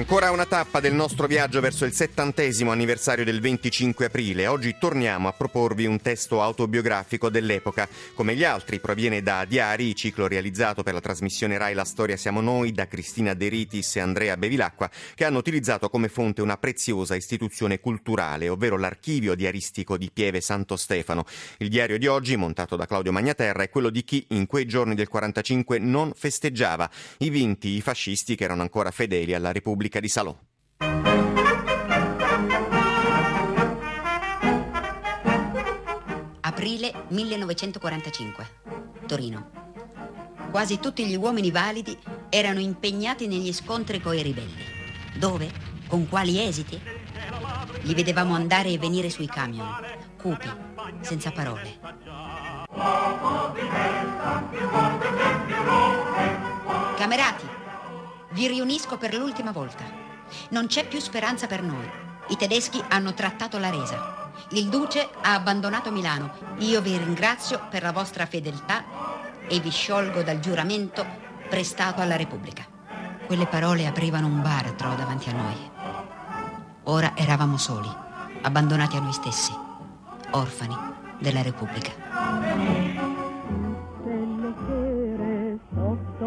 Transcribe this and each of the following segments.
Ancora una tappa del nostro viaggio verso il settantesimo anniversario del 25 aprile. Oggi torniamo a proporvi un testo autobiografico dell'epoca. Come gli altri proviene da Diari, ciclo realizzato per la trasmissione Rai La Storia Siamo Noi da Cristina De Ritis e Andrea Bevilacqua, che hanno utilizzato come fonte una preziosa istituzione culturale, ovvero l'archivio diaristico di Pieve Santo Stefano. Il diario di oggi, montato da Claudio Magnaterra, è quello di chi in quei giorni del 45 non festeggiava i vinti i fascisti che erano ancora fedeli alla Repubblica Repubblica di Salò. Aprile 1945. Torino. Quasi tutti gli uomini validi erano impegnati negli scontri coi ribelli. Dove? Con quali esiti? Li vedevamo andare e venire sui camion, cupi, senza parole. Camerati, vi riunisco per l'ultima volta. Non c'è più speranza per noi. I tedeschi hanno trattato la resa. Il duce ha abbandonato Milano. Io vi ringrazio per la vostra fedeltà e vi sciolgo dal giuramento prestato alla Repubblica. Quelle parole aprivano un baratro davanti a noi. Ora eravamo soli, abbandonati a noi stessi, orfani della Repubblica.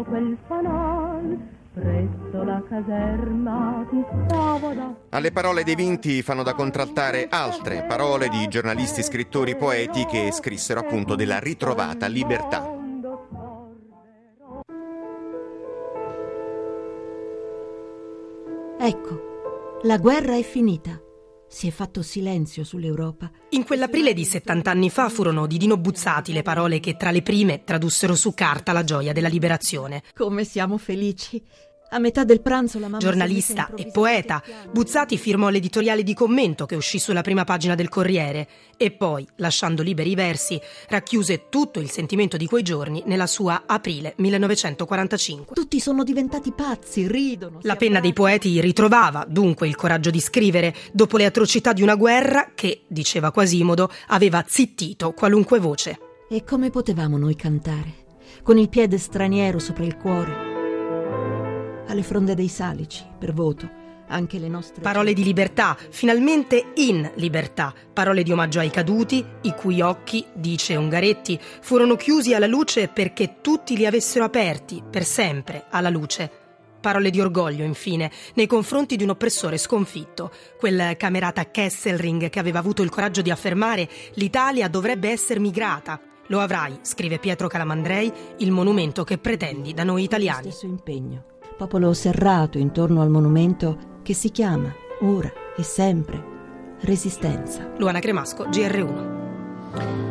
Quel fanal Presso la caserma ti stavo da... Alle parole dei vinti fanno da contraltare altre parole di giornalisti, scrittori, poeti che scrissero appunto della ritrovata libertà. Ecco, la guerra è finita. Si è fatto silenzio sull'Europa. In quell'aprile di 70 anni fa furono di Dino Buzzati le parole che tra le prime tradussero su carta la gioia della liberazione. Come siamo felici! A metà del pranzo la mamma Giornalista e poeta, Buzzati firmò l'editoriale di commento che uscì sulla prima pagina del Corriere e poi, lasciando liberi i versi, racchiuse tutto il sentimento di quei giorni nella sua Aprile 1945. Tutti sono diventati pazzi, ridono. La penna dei poeti ritrovava dunque il coraggio di scrivere dopo le atrocità di una guerra che, diceva Quasimodo, aveva zittito qualunque voce. E come potevamo noi cantare? Con il piede straniero sopra il cuore? Alle fronde dei salici, per voto. Anche le nostre... Parole di libertà, finalmente in libertà. Parole di omaggio ai caduti, i cui occhi, dice Ungaretti, furono chiusi alla luce perché tutti li avessero aperti, per sempre, alla luce. Parole di orgoglio, infine, nei confronti di un oppressore sconfitto, quel camerata Kesselring che aveva avuto il coraggio di affermare l'Italia dovrebbe essere migrata. Lo avrai, scrive Pietro Calamandrei, il monumento che pretendi da noi italiani. Stesso impegno popolo serrato intorno al monumento che si chiama, ora e sempre, Resistenza. Luana Cremasco, GR1.